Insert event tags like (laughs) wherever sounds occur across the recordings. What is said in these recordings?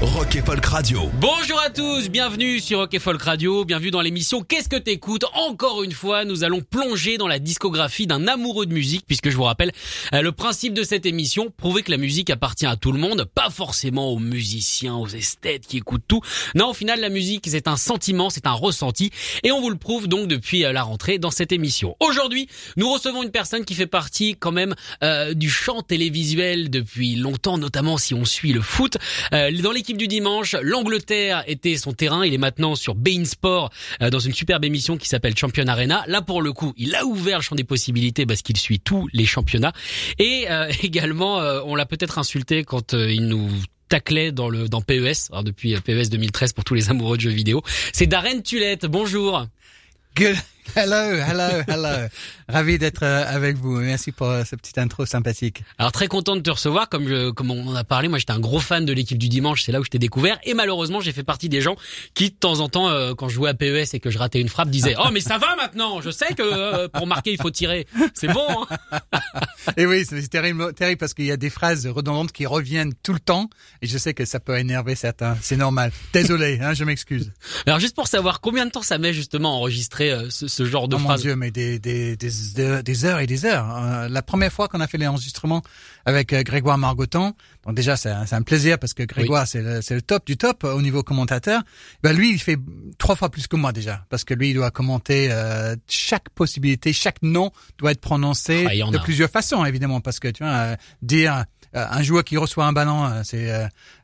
Rock et Folk Radio. Bonjour à tous, bienvenue sur Rock et Folk Radio, bienvenue dans l'émission Qu'est-ce que t'écoutes? Encore une fois, nous allons plonger dans la discographie d'un amoureux de musique, puisque je vous rappelle, euh, le principe de cette émission, prouver que la musique appartient à tout le monde, pas forcément aux musiciens, aux esthètes qui écoutent tout. Non, au final, la musique, c'est un sentiment, c'est un ressenti, et on vous le prouve donc depuis euh, la rentrée dans cette émission. Aujourd'hui, nous recevons une personne qui fait partie quand même euh, du chant télévisuel depuis longtemps, notamment si on suit le foot. Dans l'équipe du dimanche, l'Angleterre était son terrain. Il est maintenant sur Bein Sport euh, dans une superbe émission qui s'appelle Champion Arena. Là, pour le coup, il a ouvert le champ des possibilités parce qu'il suit tous les championnats. Et euh, (laughs) également, euh, on l'a peut-être insulté quand euh, il nous taclait dans le dans PES, alors depuis euh, PES 2013 pour tous les amoureux de jeux vidéo. C'est Darren Tulette. Bonjour. Good. Hello, hello, hello. Ravi d'être euh, avec vous. Merci pour euh, ce petit intro sympathique. Alors très content de te recevoir, comme je, comme on en a parlé, moi j'étais un gros fan de l'équipe du dimanche, c'est là où je t'ai découvert, et malheureusement j'ai fait partie des gens qui de temps en temps, euh, quand je jouais à PES et que je ratais une frappe, disaient (laughs) oh mais ça va maintenant, je sais que euh, pour marquer il faut tirer, c'est bon. Hein (laughs) Et oui, c'est terrible, terrible parce qu'il y a des phrases redondantes qui reviennent tout le temps, et je sais que ça peut énerver certains. C'est normal. Désolé, hein, je m'excuse. (laughs) Alors juste pour savoir combien de temps ça met justement à enregistrer euh, ce, ce genre de Oh mon phrase. Dieu, mais des, des, des, des- des heures et des heures. Euh, la première fois qu'on a fait l'enregistrement avec euh, Grégoire Margoton, donc déjà c'est un, plaisir parce que Grégoire c'est le, top du top euh, au niveau commentateur. Ben lui il fait trois fois plus que moi déjà parce que lui il doit commenter euh, chaque possibilité, chaque nom doit être prononcé Ah, de a. plusieurs façons évidemment parce que tu vois euh, dire euh, un joueur qui reçoit un ballon c'est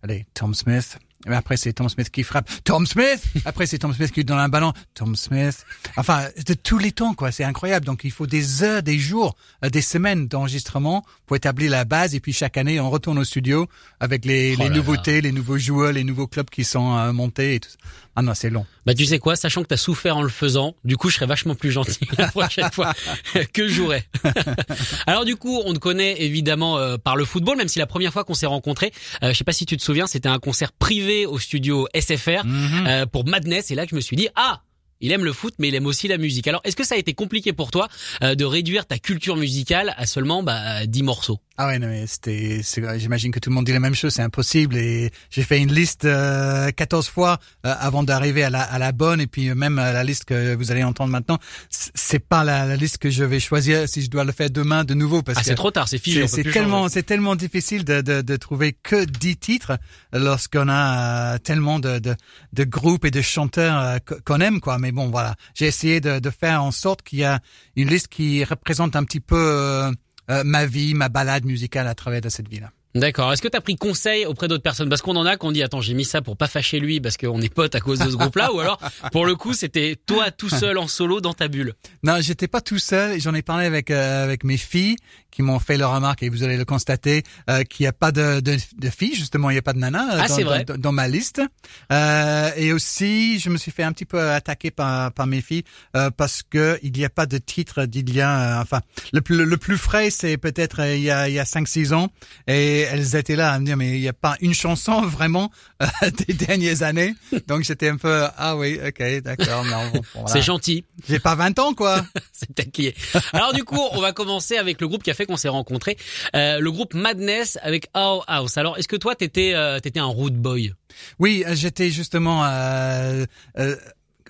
allez Tom Smith. Mais après, c'est Tom Smith qui frappe. Tom Smith! (laughs) Après, c'est Tom Smith qui donne un ballon. Tom Smith. Enfin, de tous les temps, quoi. C'est incroyable. Donc, il faut des heures, des jours, euh, des semaines d'enregistrement pour établir la base. Et puis, chaque année, on retourne au studio avec les, Oh les là. nouveautés, les nouveaux joueurs, les nouveaux clubs qui sont euh, montés et tout. Ah non, c'est long. Bah tu sais quoi, sachant que t'as souffert en le faisant, du coup je serais vachement plus gentil la prochaine fois (laughs) que je jouerai. (laughs) Alors du coup, on te connaît évidemment euh, par le football, même si la première fois qu'on s'est rencontrés, euh, je sais pas si tu te souviens, c'était un concert privé au studio SFR Mhm. euh, pour Madness, et là je me suis dit ah. Il aime le foot, mais il aime aussi la musique. Alors, est-ce que ça a été compliqué pour toi euh, de réduire ta culture musicale à seulement bah, 10 morceaux? Ah ouais, non, mais c'était, j'imagine que tout le monde dit la même chose, c'est impossible. Et j'ai fait une liste euh, 14 fois euh, avant d'arriver à la, à la bonne. Et puis euh, même euh, la liste que vous allez entendre maintenant, c'est pas la, la liste que je vais choisir si je dois le faire demain de nouveau. Parce Ah, que c'est trop tard, c'est figé. c'est tellement, c'est tellement difficile de, de, de trouver que 10 titres lorsqu'on a euh, tellement de, de, de groupes et de chanteurs qu- qu'on aime, quoi. Mais bon, voilà. J'ai essayé de, faire en sorte qu'il y a une liste qui représente un petit peu euh, euh, ma vie, ma balade musicale à travers cette vie-là. D'accord. Est-ce que tu as pris conseil auprès d'autres personnes? Parce qu'on en a qu'on dit attends j'ai mis ça pour pas fâcher lui parce qu'on est potes à cause de ce groupe-là, ou alors pour le coup c'était toi tout seul en solo dans ta bulle? Non, j'étais pas tout seul. J'en ai parlé avec euh, avec mes filles qui m'ont fait leur remarque et vous allez le constater euh, qu'il n'y a pas de, de, de filles justement, il n'y a pas de nana euh, Ah, dans, vrai. dans, dans ma liste. Euh, et aussi, je me suis fait un petit peu attaquer par par mes filles euh, parce que il n'y a pas de titre d'il y a. euh, enfin, le plus le plus frais, c'est peut-être il y a il y a cinq six ans et elles étaient là à me dire mais il n'y a pas une chanson vraiment euh, (laughs) des dernières années? (laughs) Donc j'étais un peu ah oui ok d'accord non bon, voilà. C'est gentil, J'ai pas 20 ans quoi. (laughs) c'est peut-être. Alors du coup on va commencer avec le groupe qui a fait qu'on s'est rencontrés, euh, le groupe Madness avec Our House. Alors est-ce que toi t'étais euh, t'étais un road boy? Oui, j'étais justement,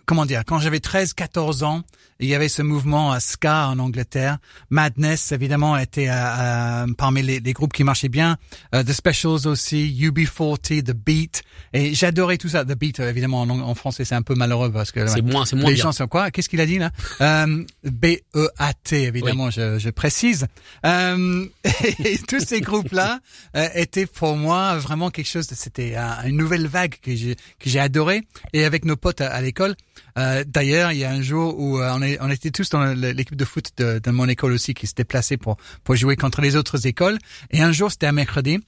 comment dire, quand j'avais 13-14 ans, il y avait ce mouvement euh, ska en Angleterre. Madness, évidemment, était euh, euh, parmi les, les groupes qui marchaient bien. The Specials aussi, UB40, The Beat. Et j'adorais tout ça. The Beat, évidemment, en, en français, c'est un peu malheureux parce que C'est moins c'est moins les bien. gens sont quoi? Qu'est-ce qu'il a dit là? B-E-A-T, évidemment, je, je précise. (laughs) Et tous ces groupes-là étaient pour moi vraiment quelque chose. C'était un- une nouvelle vague que j'ai que j'ai adoré. Et avec nos potes à, à l'école, Euh, D'ailleurs, il y a un jour où euh, on, est, on était tous dans l'équipe de foot de, de, mon école aussi qui se déplaçait pour pour jouer contre les autres écoles. Et un jour, c'était un mercredi.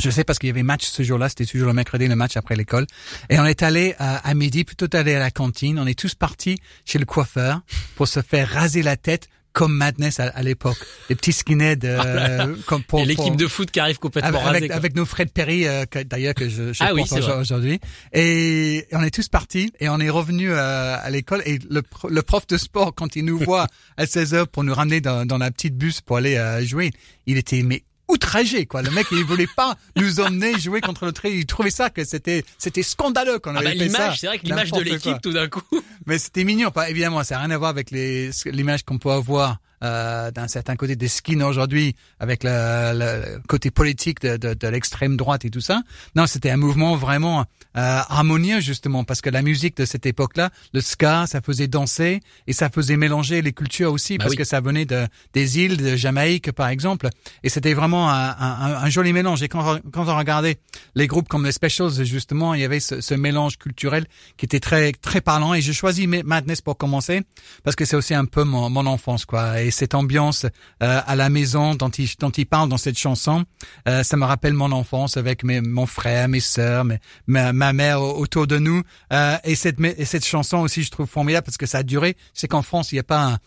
Je sais parce qu'il y avait match ce jour-là, c'était toujours le mercredi, le match après l'école. Et on est allé à, à midi, plutôt allé à la cantine. On est tous partis chez le coiffeur pour se faire raser la tête comme Madness à, l'époque. Les petits skinheads. (laughs) Euh, comme pour, Et l'équipe de foot qui arrive complètement avec, rasée, avec, nos Fred Perry, euh, d'ailleurs que je, je ah oui, aujourd'hui. Et on est tous partis et on est revenu euh, à l'école et le, le, prof de sport quand il nous voit (laughs) à 16 heures pour nous ramener dans, dans la petite bus pour aller euh, jouer, il était mais outragé quoi. Le mec il voulait pas nous emmener jouer contre le trait. Il trouvait ça que c'était c'était scandaleux qu'on ah avait bah, fait ça. C'est vrai que l'image de l'équipe tout d'un coup. Mais c'était mignon. Pas évidemment, ça n'a rien à voir avec les l'image qu'on peut avoir euh, d'un certain côté des skins aujourd'hui avec le, le, côté politique de, de, de l'extrême droite et tout ça. Non, c'était un mouvement vraiment euh, harmonieux justement parce que la musique de cette époque-là, le ska, ça faisait danser et ça faisait mélanger les cultures aussi bah parce que ça venait de des îles de Jamaïque par exemple et c'était vraiment un, un, un, joli mélange. Et quand, quand on regardait les groupes comme les Specials justement, il y avait ce, ce mélange culturel qui était très très parlant et j'ai choisi Madness pour commencer parce que c'est aussi un peu mon, mon enfance quoi. Et cette ambiance euh, à la maison dont il, dont il parle dans cette chanson, euh, ça me rappelle mon enfance avec mes, mon frère, mes sœurs, mes, ma, mère autour de nous. Euh, et, cette, et cette chanson aussi, je trouve formidable parce que ça a duré. C'est qu'en France, il n'y a pas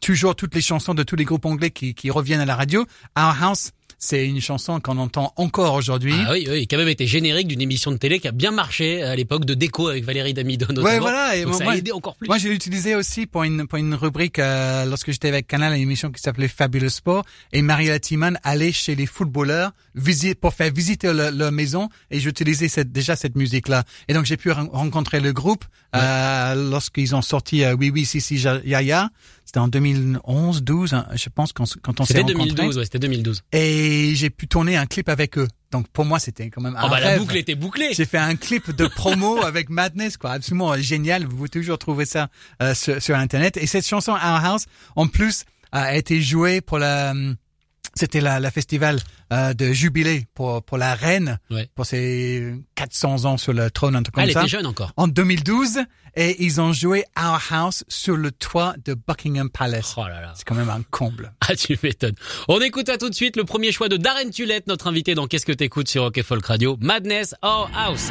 toujours toutes les chansons de tous les groupes anglais qui, qui reviennent à la radio. Our House, c'est une chanson qu'on entend encore aujourd'hui. Ah oui, oui, qui a même été générique d'une émission de télé qui a bien marché à l'époque de Déco avec Valérie Damido notamment. Ouais, voilà. Et Donc ça a aidé encore plus. Moi, j'ai utilisé aussi pour une pour une rubrique euh, lorsque j'étais avec Canal, une émission qui s'appelait Fabulous Sport. Et Maria Timan allait chez les footballeurs visite pour faire visiter leur, maison et j'utilisais cette, déjà cette musique-là. Et donc j'ai pu rencontrer le groupe euh, lorsqu'ils ont sorti euh, Oui Oui Si Si Ya c'était en 2011, 12, hein, je pense, quand, quand on s'est rencontrés. C'était 2012, ouais, c'était 2012. Et j'ai pu tourner un clip avec eux. Donc pour moi, c'était quand même un oh bah, La boucle était bouclée. J'ai fait un clip de promo (laughs) avec Madness, quoi, absolument génial. Vous pouvez toujours trouver ça euh, sur, sur, Internet. Et cette chanson Our House, en plus, a été jouée pour la c'était la, la festival euh, de jubilé pour pour la reine pour ses 400 ans sur le trône un truc comme Elle ça. Elle était jeune encore. En 2012 et ils ont joué Our House sur le toit de Buckingham Palace. Oh là là. C'est quand même un comble. (laughs) Ah tu m'étonnes. On écoute à tout de suite le premier choix de Darren Tulette, notre invité dans Qu'est-ce que t'écoutes sur Rock Folk Radio, Madness Our House.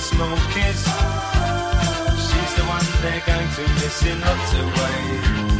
Small kiss. She's the one they're going to miss in lots of ways.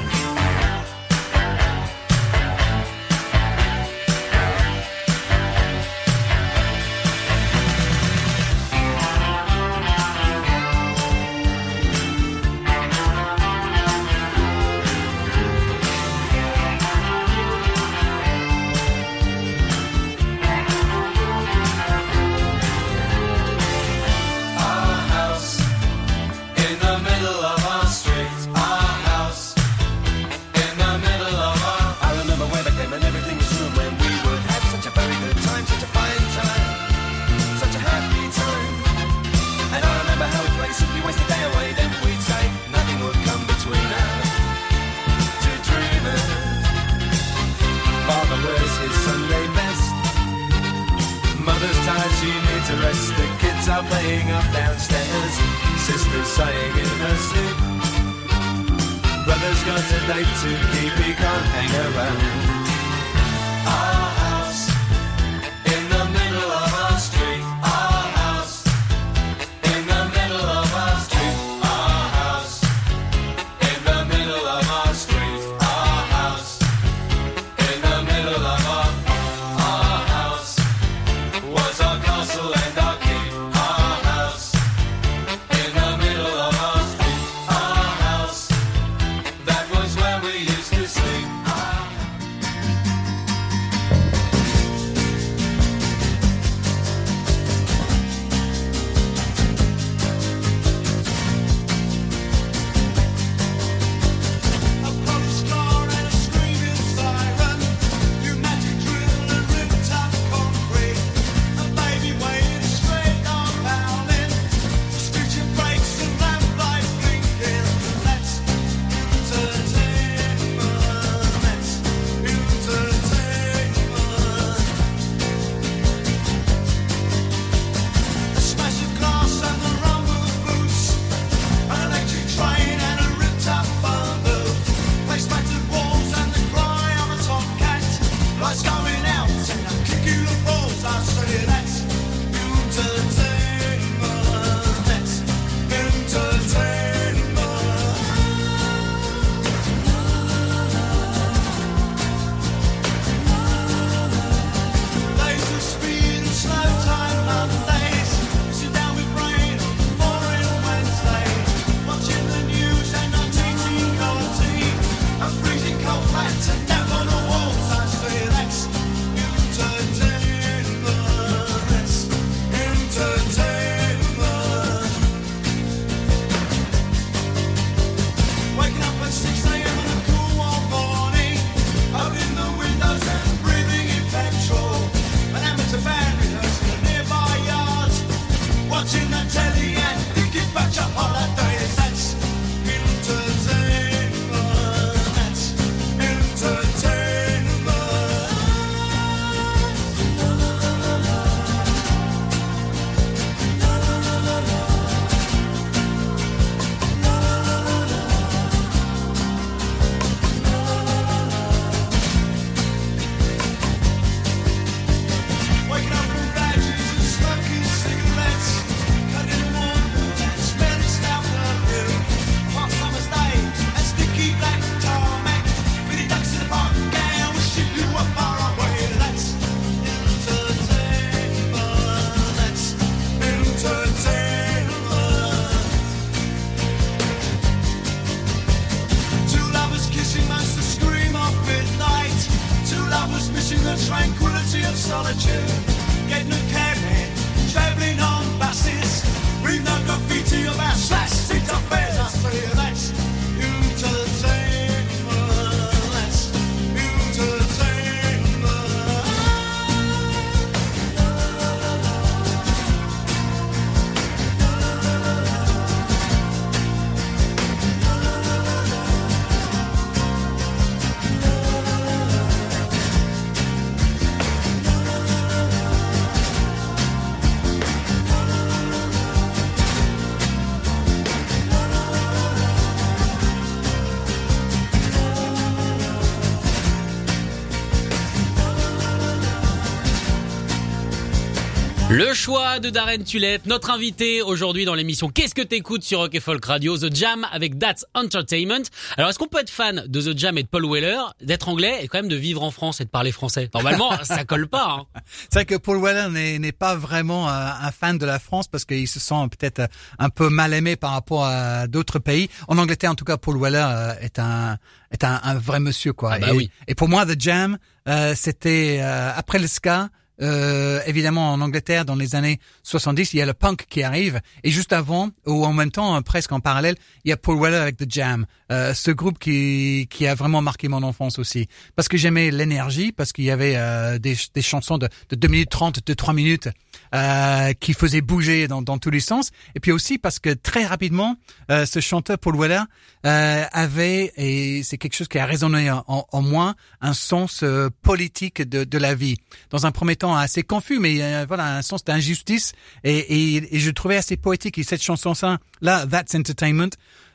Le choix de Darren Tulette, notre invité aujourd'hui dans l'émission Qu'est-ce que t'écoutes sur Rock et Folk Radio, The Jam avec That's Entertainment. Alors est-ce qu'on peut être fan de The Jam et de Paul Weller, d'être anglais et quand même de vivre en France et de parler français? Normalement, (laughs) ça colle pas. Hein. C'est vrai que Paul Weller n'est pas vraiment un fan de la France parce qu'il se sent peut-être un peu mal aimé par rapport à d'autres pays. En Angleterre, en tout cas, Paul Weller euh, est un est un, un vrai monsieur quoi. Ah bah et, oui. et pour moi, The Jam, euh, c'était euh, après le ska. Euh, évidemment, en Angleterre, dans les années 70, il y a le punk qui arrive, et juste avant, ou en même temps, euh, presque en parallèle, il y a Paul Weller avec The Jam, euh, ce groupe qui qui a vraiment marqué mon enfance aussi, parce que j'aimais l'énergie, parce qu'il y avait euh, des, des chansons de, de 2 minutes 30, de 3 minutes, euh, qui faisaient bouger dans, dans tous les sens, et puis aussi parce que très rapidement, euh, ce chanteur Paul Weller avait, et c'est quelque chose qui a résonné en, en moi, un sens politique de, de la vie. Dans un premier temps, temps assez confus, mais euh, voilà, un sens d'injustice et, je trouvais assez poétique. Et cette chanson-là, là, That's Entertainment,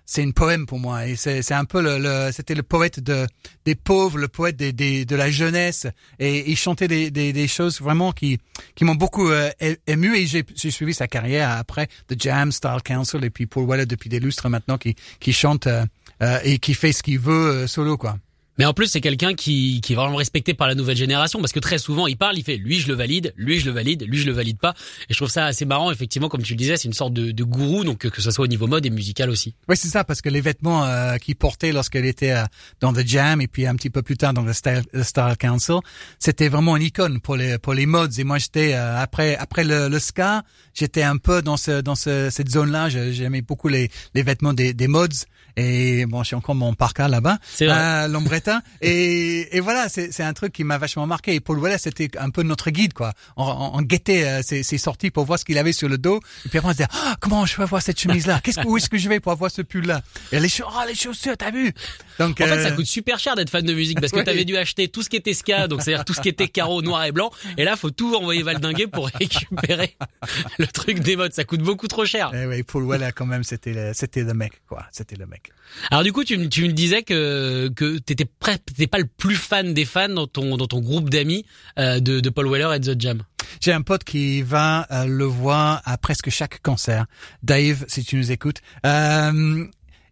c'est une poème pour moi et c'est un peu le, le- c'était le poète de des pauvres, le poète des, des de la jeunesse et il chantait des, des, des choses vraiment qui qui m'ont beaucoup euh, ému et j'ai j'ai suivi sa carrière après The Jam, Style Council et puis Paul Weller depuis des lustres maintenant qui qui chante euh, euh, et qui fait ce qu'il veut euh, solo quoi. Mais en plus, c'est quelqu'un qui, qui est vraiment respecté par la nouvelle génération parce que très souvent, il parle, il fait lui je le valide, lui je le valide, lui je le valide pas. Et je trouve ça assez marrant, effectivement, comme tu le disais, c'est une sorte de, de gourou, donc que, ce soit au niveau mode et musical aussi. Oui, c'est ça, parce que les vêtements euh, qu'il portait lorsqu'elle était euh, dans The Jam et puis un petit peu plus tard dans le Style, le Style Council, c'était vraiment une icône pour les pour les modes. Et moi, j'étais euh, après après le, le ska, j'étais un peu dans ce dans ce, cette zone-là. J'aimais beaucoup les les vêtements des des mods. Et bon, j'ai encore mon parka là-bas, euh, l'ombretta. (laughs) et, et voilà, c'est c'est un truc qui m'a vachement marqué. Et Paul Weller, c'était un peu notre guide, quoi. On, on, on guettait euh, ses, ses sorties pour voir ce qu'il avait sur le dos. Et puis après, on se disait, Ah, comment je peux avoir cette chemise-là? Qu'est-ce que où est-ce que je vais pour avoir ce pull-là? Et les chaussures, oh, les chaussures, t'as vu? Donc, En fait, euh, ça coûte super cher d'être fan de musique parce que Ouais. t'avais dû acheter tout ce qui était ska, donc c'est-à-dire tout ce qui était carreau noir et blanc. Et là, faut tout envoyer valdinguer pour (laughs) récupérer le truc des modes. Ça coûte beaucoup trop cher. Eh oui, Paul Weller, quand même, c'était c'était le mec, quoi. C'était le mec. Alors du coup, tu, tu me disais que que t'étais pas le plus fan des fans dans ton dans ton groupe d'amis euh, de, de Paul Weller et The Jam. J'ai un pote qui va euh, le voir à presque chaque concert. Dave, si tu nous écoutes. Euh,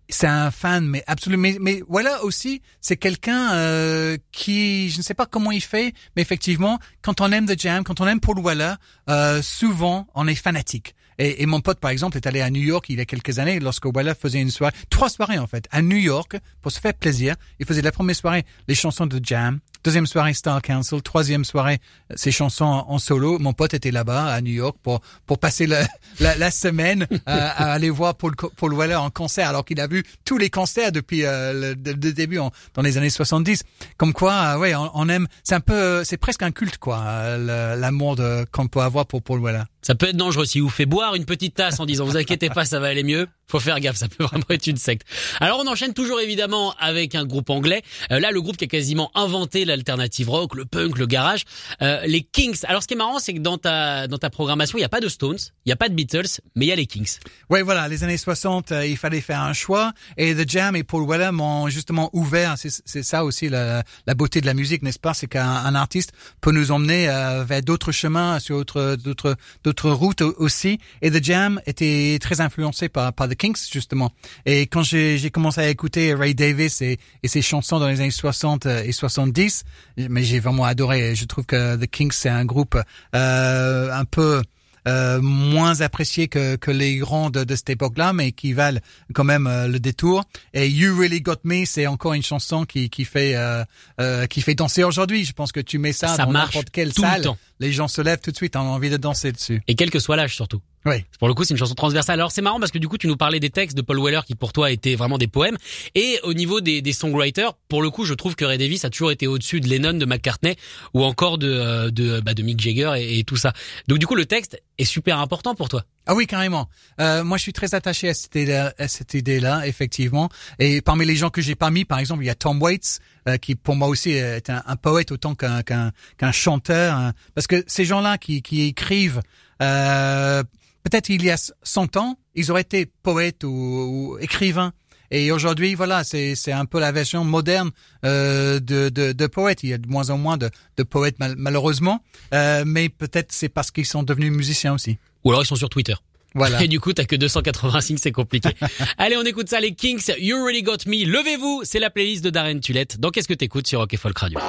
c'est un fan, mais absolument. Mais, mais voilà aussi, c'est quelqu'un euh, qui, je ne sais pas comment il fait, mais effectivement, quand on aime The Jam, quand on aime Paul Weller, euh, souvent on est fanatique. Et, mon pote, par exemple, est allé à New York il y a quelques années lorsque Weller faisait une soirée, trois soirées en fait, à New York pour se faire plaisir. Il faisait la première soirée les chansons de Jam, deuxième soirée Star Council, troisième soirée ses chansons en, solo. Mon pote était là-bas à New York pour pour passer la (laughs) la, la semaine euh, à aller voir Paul Paul Weller en concert, alors qu'il a vu tous les concerts depuis euh, le, le- début dans les années 70. Comme quoi, euh, ouais, on, on aime. C'est un peu, c'est presque un culte quoi, euh, l'amour qu'on peut avoir pour Paul Weller. Ça peut être dangereux si vous fait boire une petite tasse en disant vous inquiétez pas, ça va aller mieux. Faut faire gaffe, ça peut vraiment être une secte. Alors on enchaîne toujours évidemment avec un groupe anglais. Euh, là, le groupe qui a quasiment inventé l'alternative rock, le punk, le garage, euh, les Kings. Alors ce qui est marrant, c'est que dans ta dans ta programmation, il y a pas de Stones, il y a pas de Beatles, mais il y a les Kings. Ouais, voilà, les années 60, euh, il fallait faire un choix et The Jam et Paul Weller m'ont justement ouvert. C'est ça aussi la, la beauté de la musique, n'est-ce pas? C'est qu'un un artiste peut nous emmener euh, vers d'autres chemins, sur autre- d'autres d'autres routes au- aussi. Et The Jam était très influencé par par The Kings justement. Et quand j'ai commencé à écouter Ray Davis et, et ses chansons dans les années 60 et 70, mais j'ai vraiment adoré. Je trouve que The Kings c'est un groupe euh, un peu euh, moins appréciés que, que les grands de, de cette époque-là, mais qui valent quand même euh, le détour. Et You Really Got Me, c'est encore une chanson qui, qui fait euh, qui fait danser aujourd'hui. Je pense que tu mets ça, Ça dans n'importe quelle tout le salle, temps. les gens se lèvent tout de suite, ont envie de danser dessus. Et quel que soit l'âge surtout. Oui. Pour le coup, c'est une chanson transversale. Alors c'est marrant parce que du coup, tu nous parlais des textes de Paul Weller qui pour toi étaient vraiment des poèmes. Et au niveau des, des songwriters, pour le coup, je trouve que Ray Davis a toujours été au-dessus de Lennon, de McCartney ou encore de euh, de, bah, de Mick Jagger et, et tout ça. Donc du coup, le texte est super important pour toi. Ah oui, carrément. Euh, moi, je suis très attaché à cette idée-là, effectivement. Et parmi les gens que j'ai pas mis, par exemple, il y a Tom Waits, euh, qui pour moi aussi est un, poète autant qu'un qu'un qu'un chanteur. hein. parce que ces gens-là qui, qui écrivent, euh, peut-être il y a 100 ans, ils auraient été poètes ou, ou écrivains. Et aujourd'hui, voilà, c'est c'est un peu la version moderne euh, de, de de poètes. Il y a de moins en moins de, de poètes mal- malheureusement, euh, mais peut-être c'est parce qu'ils sont devenus musiciens aussi. Ou alors ils sont sur Twitter. Voilà. (laughs) Et du coup, t'as que 280 signes, c'est compliqué. (laughs) Allez, on écoute ça, les Kings. You really got me. Levez-vous, c'est la playlist de Darren Tulette. Donc, qu'est-ce que t'écoutes sur Rock et Folk Radio?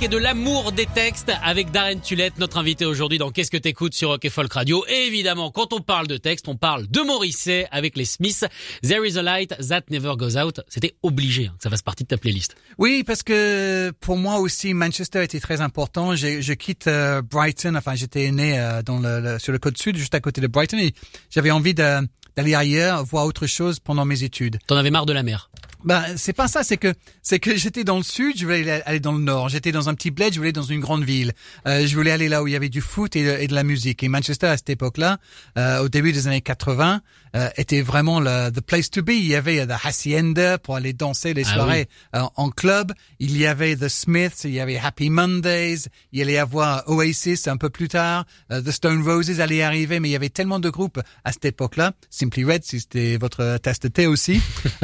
Musique et de l'amour des textes avec Darren Tulette, notre invité aujourd'hui dans Qu'est-ce que t'écoutes sur Rock Folk Radio. Et évidemment, quand on parle de texte, on parle de Morrissey avec les Smiths. There is a light that never goes out. C'était obligé, hein, que ça fasse partie de ta playlist. Oui, parce que pour moi aussi, Manchester était très important. Je, quitte euh, Brighton. Enfin, j'étais né euh, dans le, le- sur le côte sud, juste à côté de Brighton, et j'avais envie d'aller ailleurs, voir autre chose pendant mes études. T'en avais marre de la mer. Ben, c'est pas ça, c'est que c'est que (laughs) j'étais dans le sud, je voulais aller- aller dans le nord. J'étais dans un petit bled, je voulais aller dans une grande ville. Euh, je voulais aller là où il y avait du foot et de, et de la musique. Et Manchester à cette époque-là, euh, au début des années 80, euh, était vraiment le the place to be. Il y avait the Hacienda pour aller danser les Ah soirées euh, en club. Il y avait the Smiths, il y avait Happy Mondays. Il allait y avoir Oasis un peu plus tard. Euh, the Stone Roses allait arriver, mais il y avait tellement de groupes à cette époque-là. Simply Red, si c'était votre tasse de thé aussi. (laughs)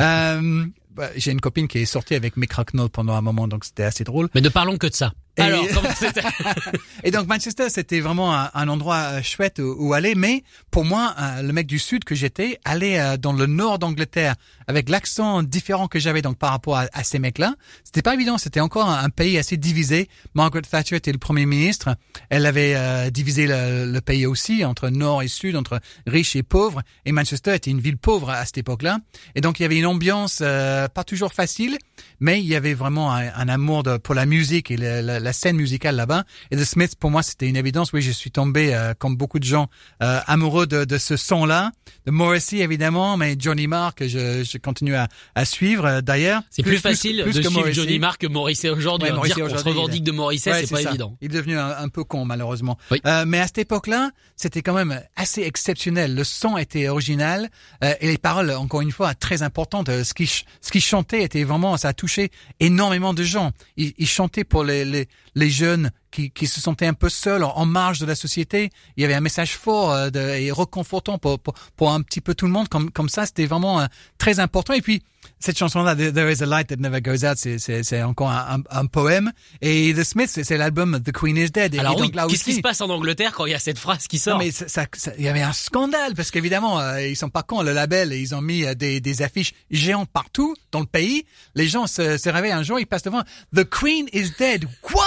bah, j'ai une copine qui est sortie avec Mick Hucknall pendant un moment, donc c'était assez drôle. Mais ne parlons que de ça. Et- Alors, comment c'était (laughs) Et donc Manchester, c'était vraiment un, un endroit euh, chouette où, où aller. Mais pour moi, euh, le mec du sud que j'étais, aller euh, dans le nord d'Angleterre avec l'accent différent que j'avais donc par rapport à, à ces mecs-là, c'était pas évident. C'était encore un, un pays assez divisé. Margaret Thatcher était le premier ministre. Elle avait euh, divisé le, le pays aussi entre nord et sud, entre riches et pauvres. Et Manchester était une ville pauvre à cette époque-là. Et donc il y avait une ambiance euh, pas toujours facile, mais il y avait vraiment un, un amour de, pour la musique et le- la scène musicale là-bas. Et The Smiths, pour moi, c'était une évidence. Oui, je suis tombé, euh, comme beaucoup de gens, euh, amoureux de, de ce son-là. De Morrissey, évidemment, mais Johnny Marr, que je, je continue à, à suivre, euh, d'ailleurs. C'est plus, facile plus de que suivre Morrissey. Johnny Marr que Morrissey aujourd'hui. Ouais. Morrissey Dire se revendique de Morrissey, Ouais, c'est pas ça. évident. Il est devenu un, un peu con, malheureusement. Oui. Euh, mais à cette époque-là, c'était quand même assez exceptionnel. Le son était original euh, et les paroles, encore une fois, très importantes. Euh, Ce qui ce qui chantait était vraiment, ça a touché énormément de gens. Il, il chantait pour les, les les jeunes qui, se sentaient un peu seuls, en, marge de la société. Il y avait un message fort euh, et reconfortant pour, un petit peu tout le monde. Comme, comme ça, c'était vraiment euh, très important. Et puis, cette chanson-là, There is a Light That Never Goes Out, c'est, encore un, un, un poème. Et The Smiths, c'est, l'album The Queen is Dead. Et, Alors et oui, qu'est-ce qui se passe en Angleterre quand il y a cette phrase qui non, sort mais ça, ça- ça- il y avait un scandale parce qu'évidemment euh, ils sont pas cons le label et ils ont mis euh, des, des affiches géantes partout dans le pays. Les gens se, se réveillent un jour, ils passent devant The Queen is dead. Quoi?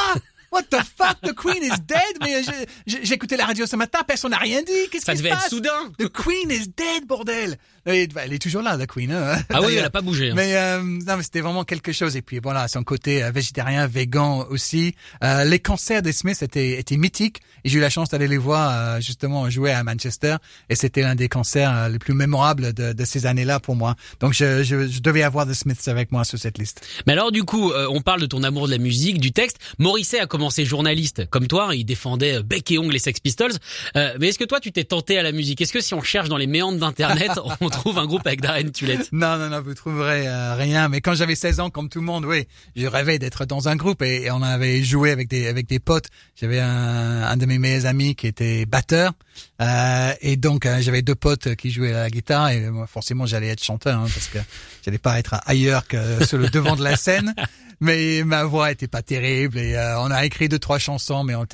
What the fuck? The Queen is dead? Mais j'ai- écouté la radio ce matin, personne n'a rien dit. Qu'est-ce Ça qui se devait être passe? soudain. The Queen is dead, bordel. Et, bah, elle est toujours là, la Queen. Hein, Ah oui, elle a pas bougé. hein. Mais euh, non, mais c'était vraiment quelque chose. Et puis voilà, son côté euh, végétarien, végan aussi. Euh, les concerts des Smiths étaient, étaient mythiques. Et j'ai eu la chance d'aller les voir euh, justement jouer à Manchester. Et c'était l'un des concerts euh, les plus mémorables de, de ces années-là pour moi. Donc je, je, je devais avoir The Smiths avec moi sur cette liste. Mais alors du coup, euh, on parle de ton amour de la musique, du texte. Morisset a commencé journaliste, comme toi, il défendait euh, bec et ongle les Sex Pistols. Euh, mais est-ce que toi, tu t'es tenté à la musique? Est-ce que si on cherche dans les méandres d'internet, (laughs) on trouve un groupe avec Darren Tulette Non, non, non, vous trouverez euh, rien. Mais quand j'avais 16 ans, comme tout le monde, oui, je rêvais d'être dans un groupe et, et on avait joué avec des avec des potes. J'avais un, un de mes meilleurs amis qui était batteur euh, et donc euh, j'avais deux potes qui jouaient à la guitare et moi forcément j'allais être chanteur hein, parce que (laughs) j'allais pas être ailleurs que sur le devant de la scène. Mais ma voix était pas terrible et euh, on a écrit deux trois chansons, mais on,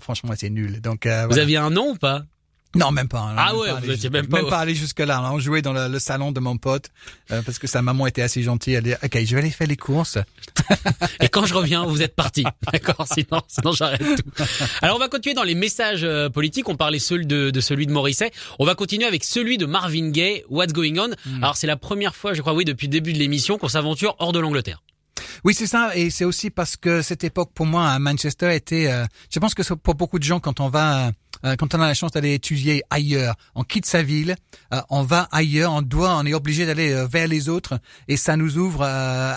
franchement c'est nul. Donc euh, Vous voilà. aviez un nom ou pas? Non, même pas. hein, Ah même ouais, pas vous étiez jusque- même pas- aller jusque là. On jouait dans le, salon de mon pote euh, parce que sa maman était assez gentille. Elle dit "Ok, je vais aller faire les courses." Et quand je reviens, vous êtes parti. (laughs) D'accord, sinon, sinon j'arrête tout. Alors on va continuer dans les messages euh, politiques. On parlait seul de, de celui de Morisset. On va continuer avec celui de Marvin Gaye, What's Going On? Alors c'est la première fois, je crois, oui, depuis le début de l'émission, qu'on s'aventure hors de l'Angleterre. Oui, c'est ça, et c'est aussi parce que cette époque pour moi à Manchester était. euh, je pense que pour beaucoup de gens, quand on va, euh, quand on a la chance d'aller étudier ailleurs, on quitte sa ville, euh, on va ailleurs, on doit, on est obligé d'aller euh, vers les autres, et ça nous ouvre euh,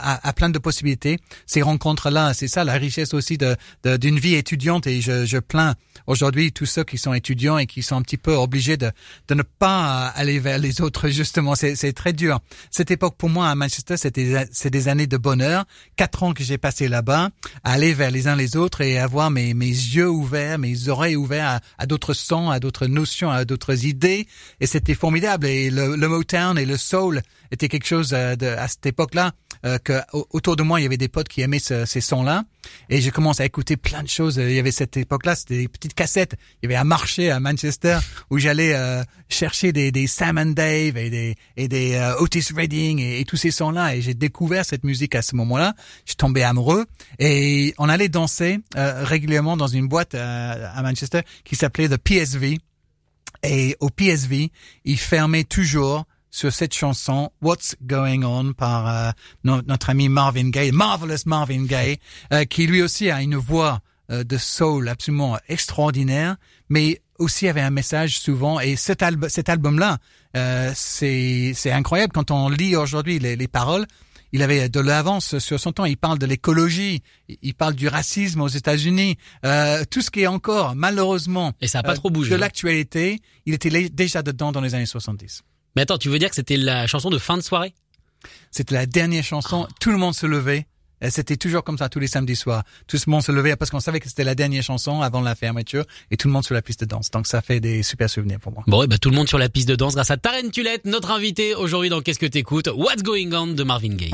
à, à plein de possibilités. Ces rencontres-là, c'est ça la richesse aussi de d'une vie étudiante, et je, je plains aujourd'hui tous ceux qui sont étudiants et qui sont un petit peu obligés de de ne pas euh, aller vers les autres. (laughs) Justement, c'est très dur. Cette époque pour moi à Manchester, c'était c'est des années de bonheur quatre ans que j'ai passé là-bas, à aller vers les uns les autres et avoir mes, mes yeux ouverts, mes oreilles ouvertes à, d'autres sons, à d'autres notions, à d'autres idées. Et c'était formidable. Et le, le Motown et le soul était quelque chose euh, de, à cette époque-là euh, que au- autour de moi il y avait des potes qui aimaient ce- ces sons-là. Et j'ai commencé à écouter plein de choses. Il y avait cette époque-là, c'était des petites cassettes. Il y avait un marché à Manchester où j'allais euh, chercher des, des Sam and Dave et des, et des euh, Otis Redding et, tous ces sons-là. Et j'ai découvert cette musique à ce moment-là. Je suis tombé amoureux et on allait danser euh, régulièrement dans une boîte euh, à Manchester qui s'appelait The PSV. Et au PSV, il fermait toujours sur cette chanson What's Going On par euh, no- notre ami Marvin Gaye, Marvelous Marvin Gaye, euh, qui lui aussi a une voix euh, de soul absolument extraordinaire, mais aussi avait un message souvent. Et cet, alb cet album-là, euh, c'est incroyable quand on lit aujourd'hui les, les paroles. Il avait de l'avance sur son temps. Il parle de l'écologie, il- parle du racisme aux États-Unis, euh, tout ce qui est encore malheureusement Et ça a pas euh, trop bougé. de hein. l'actualité. Il était déjà dedans dans les années 70. Mais attends, tu veux dire que c'était la chanson de fin de soirée? C'était la dernière chanson. Tout le monde se levait. Et C'était toujours comme ça tous les samedis soirs. Tout le monde se levait parce qu'on savait que c'était la dernière chanson avant la fermeture et tout le monde sur la piste de danse. Donc ça fait des super souvenirs pour moi. Bon, et bah, tout le monde sur la piste de danse grâce à Taryn Tulette, notre invité aujourd'hui dans Qu'est-ce que t'écoutes? What's Going On? de Marvin Gaye.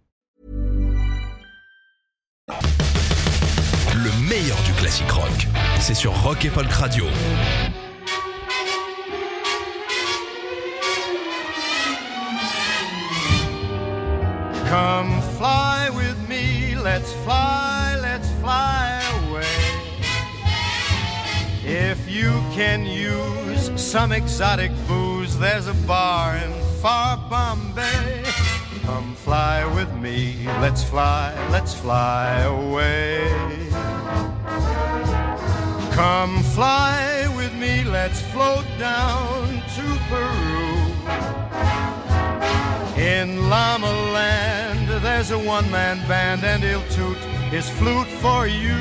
Le meilleur du classique rock. C'est sur Rock et Folk Radio. Come fly with me, let's fly, let's fly away. If you can use some exotic booze, there's a bar in far Bombay. Come fly with me, let's fly, let's fly away. Come fly with me, let's float down to Peru. In Llama Land, there's a one-man band and he'll toot his flute for you.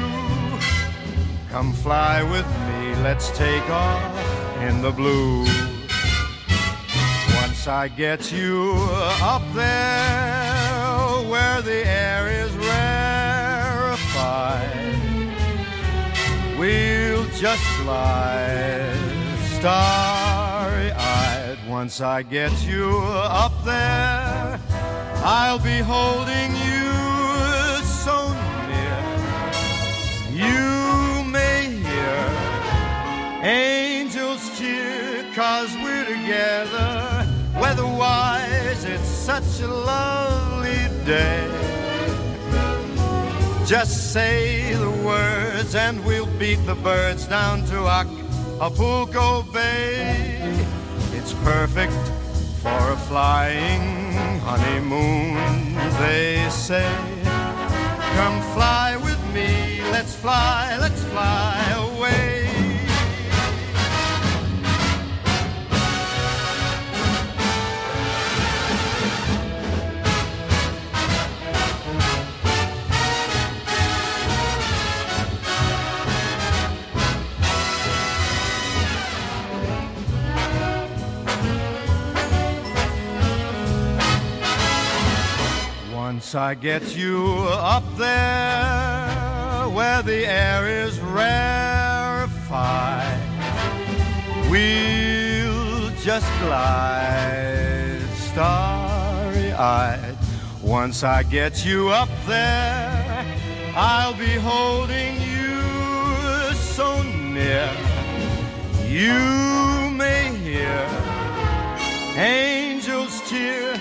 Come fly with me, let's take off in the blue. Once I get you up there where the air is rarefied, we'll just glide starry-eyed. Once I get you up there, I'll be holding you so near. You may hear angels cheer, cause we're together. Weatherwise, it's such a lovely day. Just say the words and we'll beat the birds down to Acapulco Bay. It's perfect for a flying honeymoon, they say. Come fly with me, let's fly, let's fly away. Once I get you up there where the air is rarefied, we'll just glide starry eyed. Once I get you up there, I'll be holding you so near. You may hear angels cheer,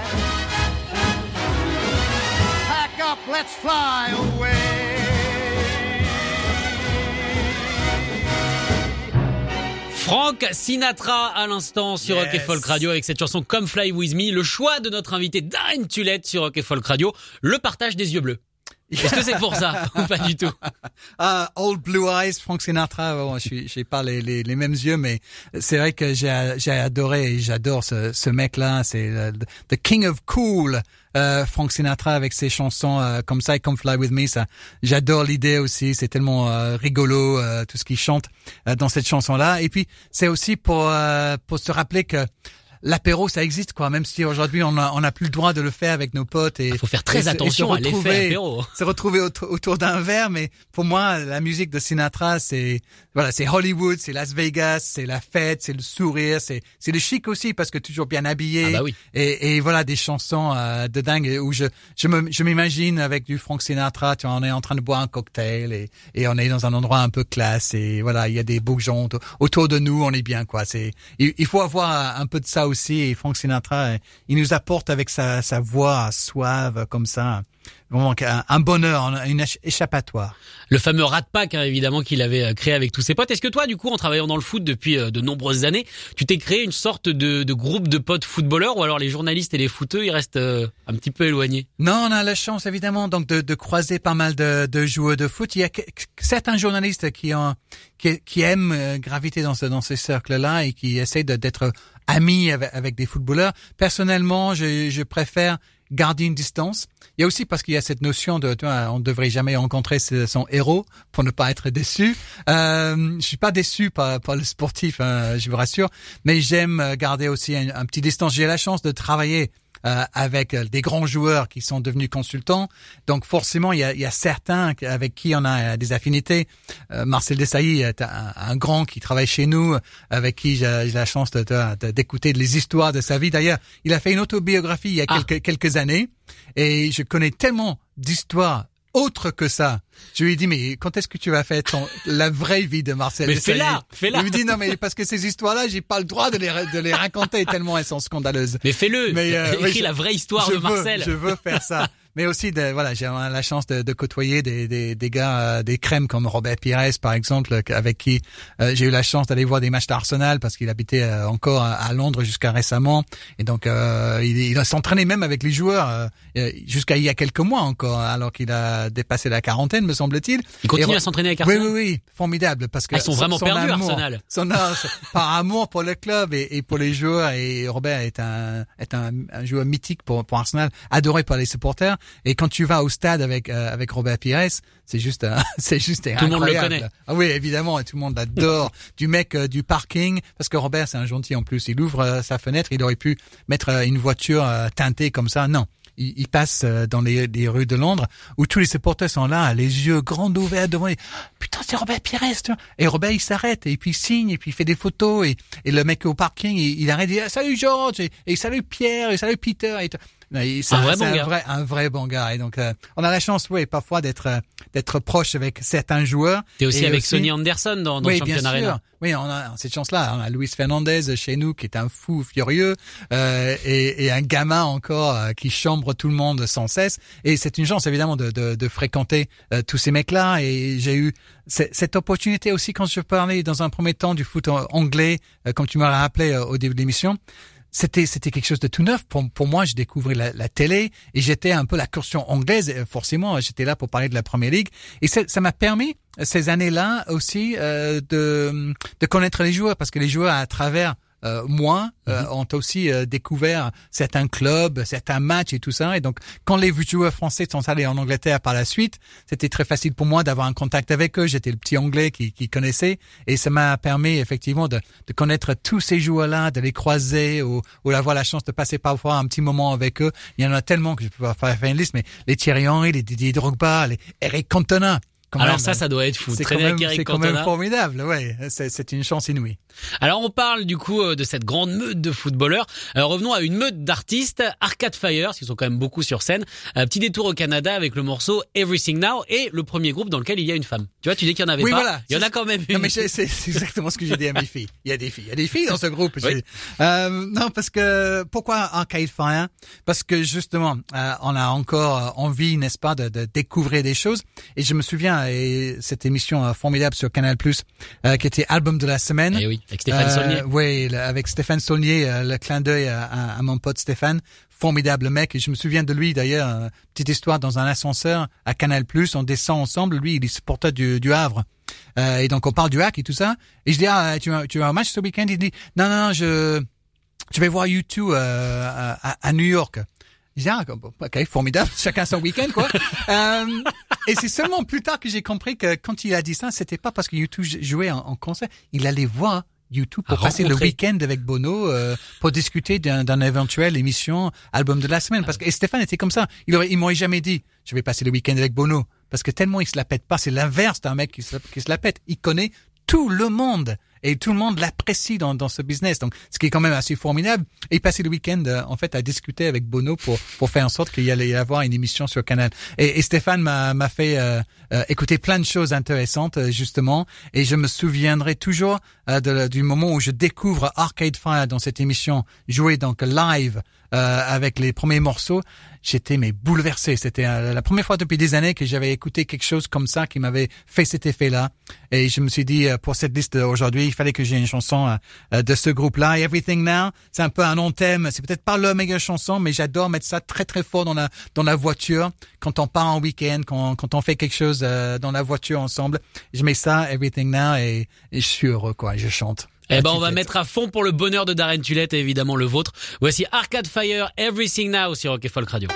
Let's fly away. Frank Sinatra à l'instant sur Rock et. Folk Radio avec cette chanson Come Fly With Me, le choix de notre invité Darren Tulette sur Rock et Folk Radio, le partage des yeux bleus. Est-ce que c'est pour ça (laughs) pas du tout? Ah, Old Blue Eyes, Frank Sinatra. Bon, je j'ai pas les, les, les mêmes yeux, mais c'est vrai que j'ai, adoré et j'adore ce, ce mec-là. C'est le- the King of Cool, euh, Frank Sinatra avec ses chansons euh, comme ça et Come Fly With Me. Ça, j'adore l'idée aussi. C'est tellement euh, rigolo euh, tout ce qu'il chante euh, dans cette chanson-là. Et puis c'est aussi pour euh, pour se rappeler que L'apéro, ça existe quoi. Même si aujourd'hui on a on a plus le droit de le faire avec nos potes et Il faut faire très et attention à l'effet apéro. se retrouver autour, autour d'un verre, mais pour moi, la musique de Sinatra, c'est voilà, c'est Hollywood, c'est Las Vegas, c'est la fête, c'est le sourire, c'est c'est le chic aussi parce que toujours bien habillé. Ah bah oui. Et, et voilà des chansons euh, de dingue où je je me je m'imagine avec du Frank Sinatra, tu vois, on est en train de boire un cocktail et et on est dans un endroit un peu classe et voilà, il y a des autour, autour de nous, on est bien quoi. C'est il, il faut avoir un peu de ça aussi et Frank Sinatra, euh, il nous apporte avec sa sa voix suave comme ça. Vraiment un, un bonheur, une éch- échappatoire. Le fameux Rat Pack, hein, évidemment, qu'il avait euh, créé avec tous ses potes. Est-ce que toi, du coup, en travaillant dans le foot depuis euh, de nombreuses années, tu t'es créé une sorte de, de groupe de potes footballeurs ou alors les journalistes et les footeux, ils restent euh, un petit peu éloignés? Non, on a la chance évidemment donc de, de croiser pas mal de, de joueurs de foot. Il y a certains journalistes qui ont qui, qui aiment graviter dans ce dans ces cercles-là et qui essayent d'être amis avec, avec des footballeurs. Personnellement, je, je préfère garder une distance. Il y a aussi parce qu'il y a cette notion de, tu vois, on ne devrait jamais rencontrer son héros pour ne pas être déçu. Euh, je suis pas déçu par, le sportif, hein, je vous rassure, mais j'aime garder aussi un petit distance. J'ai la chance de travailler euh, avec euh, des grands joueurs qui sont devenus consultants. Donc forcément, il y a, il y a certains avec qui on a euh, des affinités. Euh, Marcel Desailly est un, un grand qui travaille chez nous, avec qui j'ai la chance de- de- de- d'écouter les histoires de sa vie. D'ailleurs, il a fait une autobiographie il y a Ah. quelques, quelques années, et je connais tellement d'histoires autres que ça. Je lui ai dit, mais quand est-ce que tu vas faire ton, la vraie vie de Marcel? Mais fais-la, fais-la. Il me dit, non, mais parce que ces histoires-là, j'ai pas le droit de les, de les raconter tellement elles sont scandaleuses. Mais fais-le Mais, euh, Écris oui, la vraie histoire je de veux- Marcel je veux faire ça. Mais aussi, de, voilà, j'ai la chance de, de côtoyer des, des, des gars, euh, des crèmes comme Robert Pires, par exemple, avec qui euh, j'ai eu la chance d'aller voir des matchs d'Arsenal parce qu'il habitait euh, encore à, à Londres jusqu'à récemment. Et donc, euh, il, il s'entraînait même avec les joueurs euh, euh, jusqu'à il y a quelques mois encore, alors qu'il a dépassé la quarantaine, me semble-t-il. Il continue Et- à s'entraîner avec oui, Arsenal oui, oui, formidable parce que Ah, ils sont son- vraiment son perdus, amour, Arsenal. Son âge, par amour pour le club et, et pour les joueurs et Robert est un est un, un joueur mythique pour pour Arsenal, adoré par les supporters. Et quand tu vas au stade avec euh, avec Robert Pires, c'est juste un- (laughs) c'est juste Tout le monde le incroyable. connaît. Ah oui, évidemment, et tout le monde l'adore. (laughs) du mec euh, du parking parce que Robert c'est un gentil en plus. Il ouvre euh, sa fenêtre, il aurait pu mettre euh, une voiture euh, teintée comme ça. Non, il, il passe euh, dans les, les rues de Londres où tous les supporters sont là, les yeux grands ouverts devant. les- Putain, c'est Robert Pires. tu vois. Et Robert, il s'arrête et puis il signe et puis il fait des photos et, et le mec au parking, il, il arrête, il dit ah, salut George et, et salut Pierre et salut Peter. Et c'est Un vrai bon gars. un vrai, un vrai bon gars. Et donc, euh, on a la chance, oui, parfois d'être euh, d'être proche avec certains joueurs. T'es aussi Et avec Sonny Anderson dans, dans oui, le bien championnat sûr. Arena. Oui, on a cette chance-là. On a Luis Fernandez chez nous qui est un fou furieux euh, et, et un gamin encore euh, qui chambre tout le monde sans cesse. Et c'est une chance évidemment de, de, de fréquenter euh, tous ces mecs-là. Et j'ai eu cette opportunité aussi quand je parlais dans un premier temps du foot en- anglais, euh, comme tu m'as rappelé euh, au début de l'émission c'était c'était quelque chose de tout neuf pour pour moi. Je découvrais la, la télé et j'étais un peu la caution anglaise. Et Forcément, j'étais là pour parler de la Première Ligue et ça m'a permis ces années-là aussi euh, de de connaître les joueurs parce que les joueurs à travers euh, moi euh, ont aussi euh, découvert certains clubs, certains matchs et tout ça. Et donc, quand les joueurs français sont allés en Angleterre par la suite, c'était très facile pour moi d'avoir un contact avec eux. J'étais le petit anglais qui, qui connaissait et ça m'a permis effectivement de, de connaître tous ces joueurs-là, de les croiser ou, ou d'avoir la chance de passer parfois un petit moment avec eux. Il y en a tellement que je peux pas faire une liste, mais les Thierry Henry, les Didier Drogba, les Eric Cantona. Alors même, ça, ça doit être fou. c'est quand même, avec quand même formidable, ouais. C'est, c'est une chance inouïe. Alors on parle du coup euh, de cette grande meute de footballeurs. Euh, revenons à une meute d'artistes, Arcade Fire, parce qu'ils sont quand même beaucoup sur scène. Un petit détour au Canada avec le morceau Everything Now et le premier groupe dans lequel il y a une femme. Tu vois, tu dis qu'il y en avait Oui, pas. voilà. Il y en a quand même une. Non mais c'est exactement ce que j'ai dit à mes filles. Il y a des filles, il y a des filles dans ce groupe. Euh, non parce que pourquoi Arcade Fire? Parce que justement, euh, on a encore euh, envie, n'est-ce pas, de, de découvrir des choses. Et je me souviens et cette émission euh, formidable sur Canal Plus, euh, qui était album de la semaine. Eh oui, avec Stéphane Saulnier. Euh, oui, le- avec Stéphane Saulnier, le clin d'œil à, à- à mon pote Stéphane, formidable mec. Et je me souviens de lui d'ailleurs, petite histoire dans un ascenseur à Canal Plus, on descend ensemble. Lui, il est supporter du, du Havre. Euh, et donc on parle du hack et tout ça. Et je dis ah tu as, tu as un match ce week-end? Il dit non non non, je je vais voir YouTube euh, à, à New York. Je dis ah bon, ok formidable (laughs) chacun son week-end quoi. euh, et c'est seulement plus tard que j'ai compris que quand il a dit ça c'était pas parce que YouTube jouait en, en concert, il allait voir YouTube pour À passer le week-end avec Bono euh, pour discuter d'un d'un éventuel émission album de la semaine. Parce que et Stéphane était comme ça. Il aurait il m'aurait jamais dit je vais passer le week-end avec Bono parce que tellement il se la pète pas. C'est l'inverse d'un mec qui se, qui se la pète. Il connaît tout le monde et tout le monde l'apprécie dans, dans ce business. Donc ce qui est quand même assez formidable. Et passer le week-end euh, en fait à discuter avec Bono pour pour faire en sorte qu'il y allait y avoir une émission sur Canal. Et, et Stéphane m'a fait euh, euh, écouter plein de choses intéressantes euh, justement. Et je me souviendrai toujours de- du moment où je découvre Arcade Fire dans cette émission jouée donc live euh, avec les premiers morceaux, j'étais mais bouleversé. C'était euh, la première fois depuis des années que j'avais écouté quelque chose comme ça qui m'avait fait cet effet-là. Et je me suis dit euh, pour cette liste d'aujourd'hui, il fallait que j'ai une chanson euh, euh, de ce groupe-là. Everything Now, c'est un peu un nom thème. C'est peut-être pas leur méga chanson, mais j'adore mettre ça très très fort dans la dans la voiture quand on part en week-end, quand quand on fait quelque chose euh, dans la voiture ensemble. Je mets ça Everything Now et je suis heureux quoi. Je chante. Eh ben, on va mettre à fond pour le bonheur de Darren Tulette et évidemment le vôtre. Voici Arcade Fire, Everything Now sur Rock Folk Radio.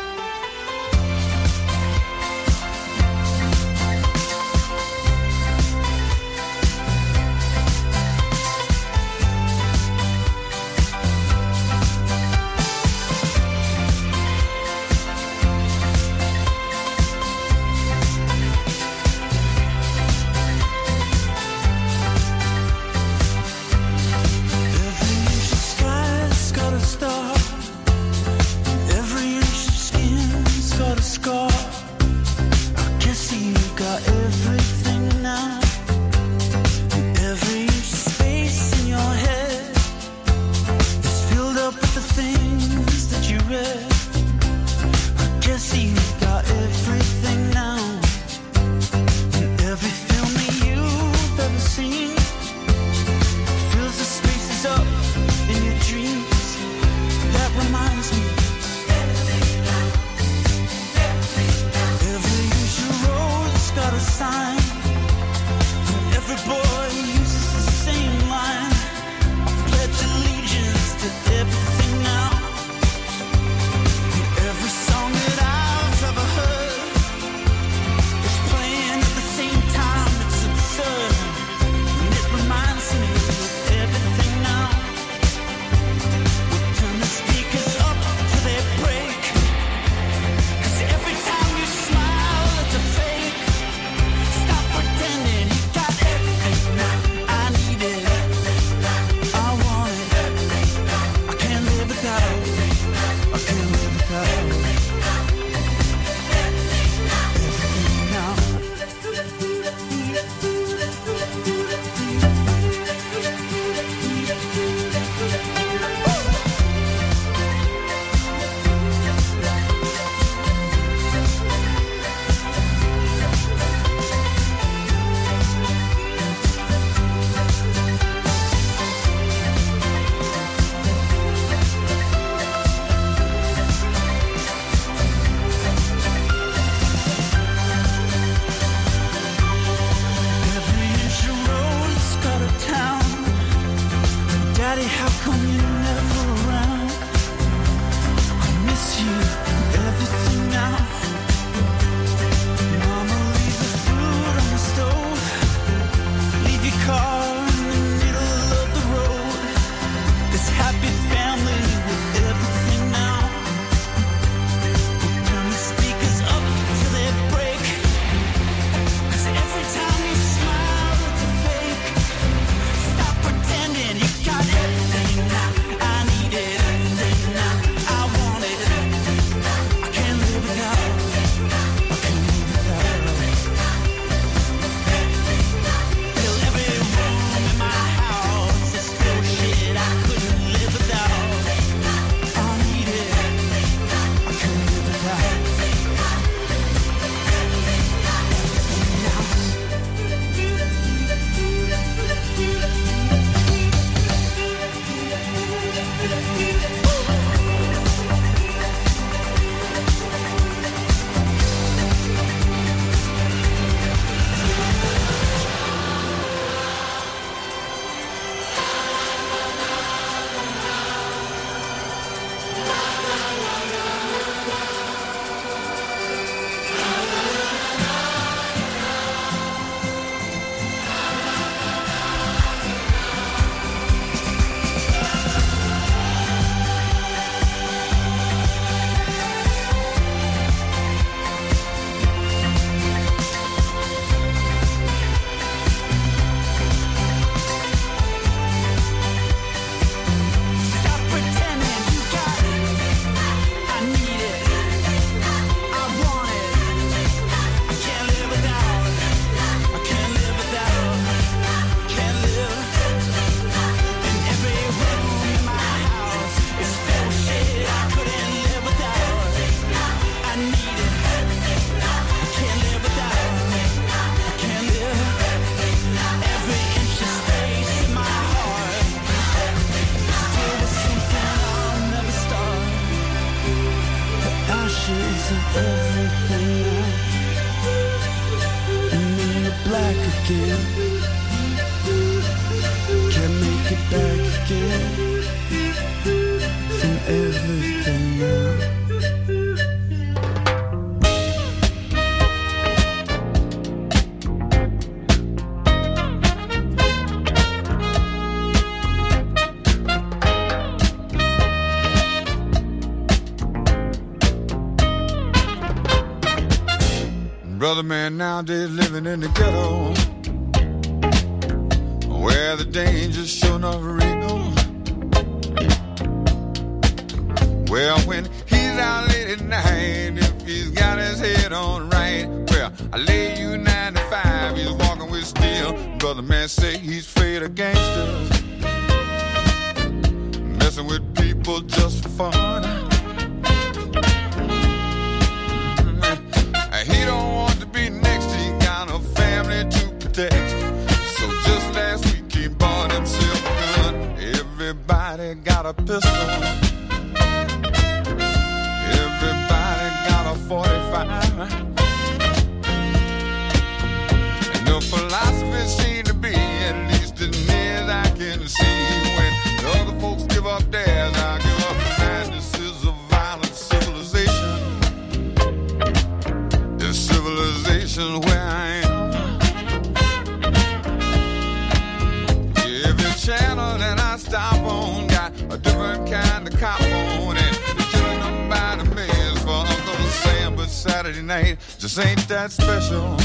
night just ain't that special.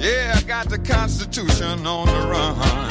Yeah, I got the Constitution on the run.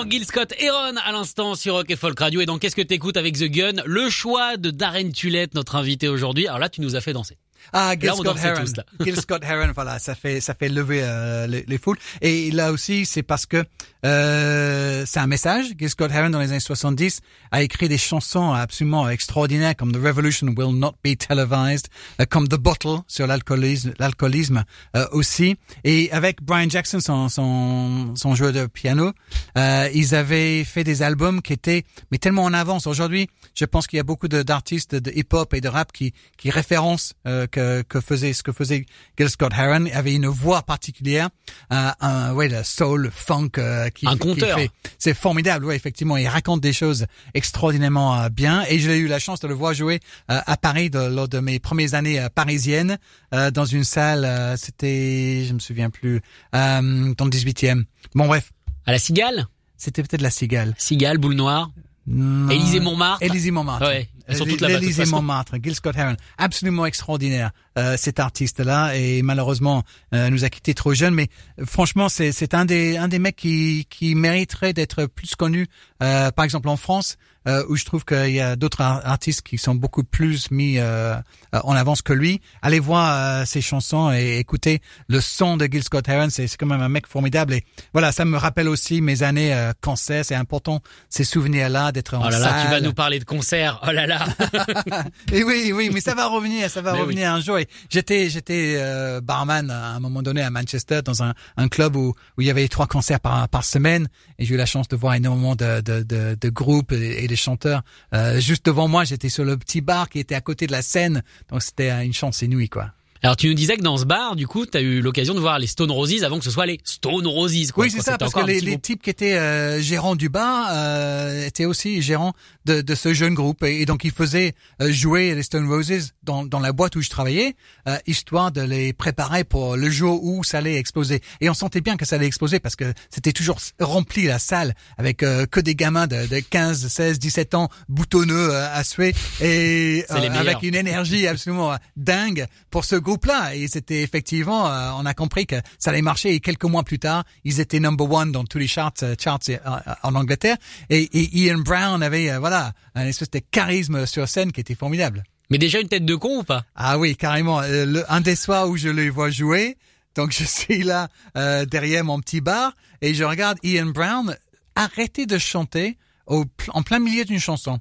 D'accord, Gil Scott, Aaron à l'instant sur Rock et Folk Radio. Et donc, qu'est-ce que t'écoutes avec The Gun? Le choix de Darren Tulette, notre invité aujourd'hui. Alors là, tu nous as fait danser. Ah, Gil Scott Heron. (laughs) Gil Scott Heron, voilà, ça fait ça fait lever euh, les, les, foules. Et là aussi, c'est parce que euh, c'est un message. Gil Scott Heron, dans les années 70, a écrit des chansons absolument extraordinaires comme The Revolution Will Not Be Televised, euh, comme The Bottle sur l'alcoolisme, l'alcoolisme euh, aussi. Et avec Brian Jackson, son son, son jeu de piano, euh, ils avaient fait des albums qui étaient mais tellement en avance. Aujourd'hui, je pense qu'il y a beaucoup d'artistes de, hip-hop et de rap qui qui référencent euh, que, que faisait ce que faisait Gil Scott Heron. Il avait une voix particulière, un, un ouais, le soul, le funk euh, qui, Un qui conteur. fait. C'est formidable, ouais, effectivement. Il raconte des choses extraordinairement euh, bien. Et j'ai eu la chance de le voir jouer euh, à Paris de- lors de mes premières années euh, parisiennes euh, dans une salle. euh, C'était, je me souviens plus, euh, dans le 18e. Bon bref, À la Cigale? C'était peut-être la Cigale. Cigale, Boule Noire, Non. Élysée Montmartre? Élysée Montmartre. Ouais, L'Élysée façon. Montmartre, Gil Scott Heron, absolument extraordinaire euh, cet artiste-là et malheureusement euh, nous a quitté trop jeune. Mais euh, franchement, c'est c'est un des un des mecs qui qui mériterait d'être plus connu. euh, par exemple en France, euh, où je trouve qu'il y a d'autres ar- artistes qui sont beaucoup plus mis euh, euh, en avance que lui. Allez voir euh, ses chansons et écoutez le son de Gil Scott Heron. C'est quand même un mec formidable. Et voilà, ça me rappelle aussi mes années euh, cancer. C'est important ces souvenirs-là d'être en Oh là là, tu vas salle. nous parler de concert. Oh là là. (laughs) (laughs) Et oui, oui, mais ça va revenir, ça va Mais revenir un jour. Et j'étais, j'étais euh, barman à un moment donné à Manchester dans un, un club où, où il y avait trois concerts par, par semaine. Et j'ai eu la chance de voir énormément de, de, de, de groupes et, et de chanteurs. Euh, juste devant moi, j'étais sur le petit bar qui était à côté de la scène. Donc c'était une chance inouïe, quoi. Alors tu nous disais que dans ce bar, du coup, t'as eu l'occasion de voir les Stone Roses avant que ce soit les Stone Roses. Quoi, oui, c'est ça, parce que les, les groupe. types qui étaient euh, gérants du bar euh, étaient aussi gérants de, de ce jeune groupe. Et, et donc, ils faisaient euh, jouer les Stone Roses dans, dans la boîte où je travaillais, euh, histoire de les préparer pour le jour où ça allait exploser. Et on sentait bien que ça allait exploser parce que c'était toujours rempli la salle avec euh, que des gamins de, de 15, 16, 17 ans boutonneux euh, à suer et euh, avec une énergie absolument dingue pour ce groupe-là. Et c'était effectivement, euh, on a compris que ça allait marcher. Et quelques mois plus tard, ils étaient number one dans tous les charts, euh, charts euh, en Angleterre. Et, et Ian Brown avait, voilà, un espèce de charisme sur scène qui était formidable. Mais déjà une tête de con ou pas? Ah oui, carrément. Le, un des soirs où je le vois jouer, donc (laughs) je suis là euh, derrière mon petit bar et je regarde Ian Brown arrêter de chanter au, en plein milieu d'une chanson.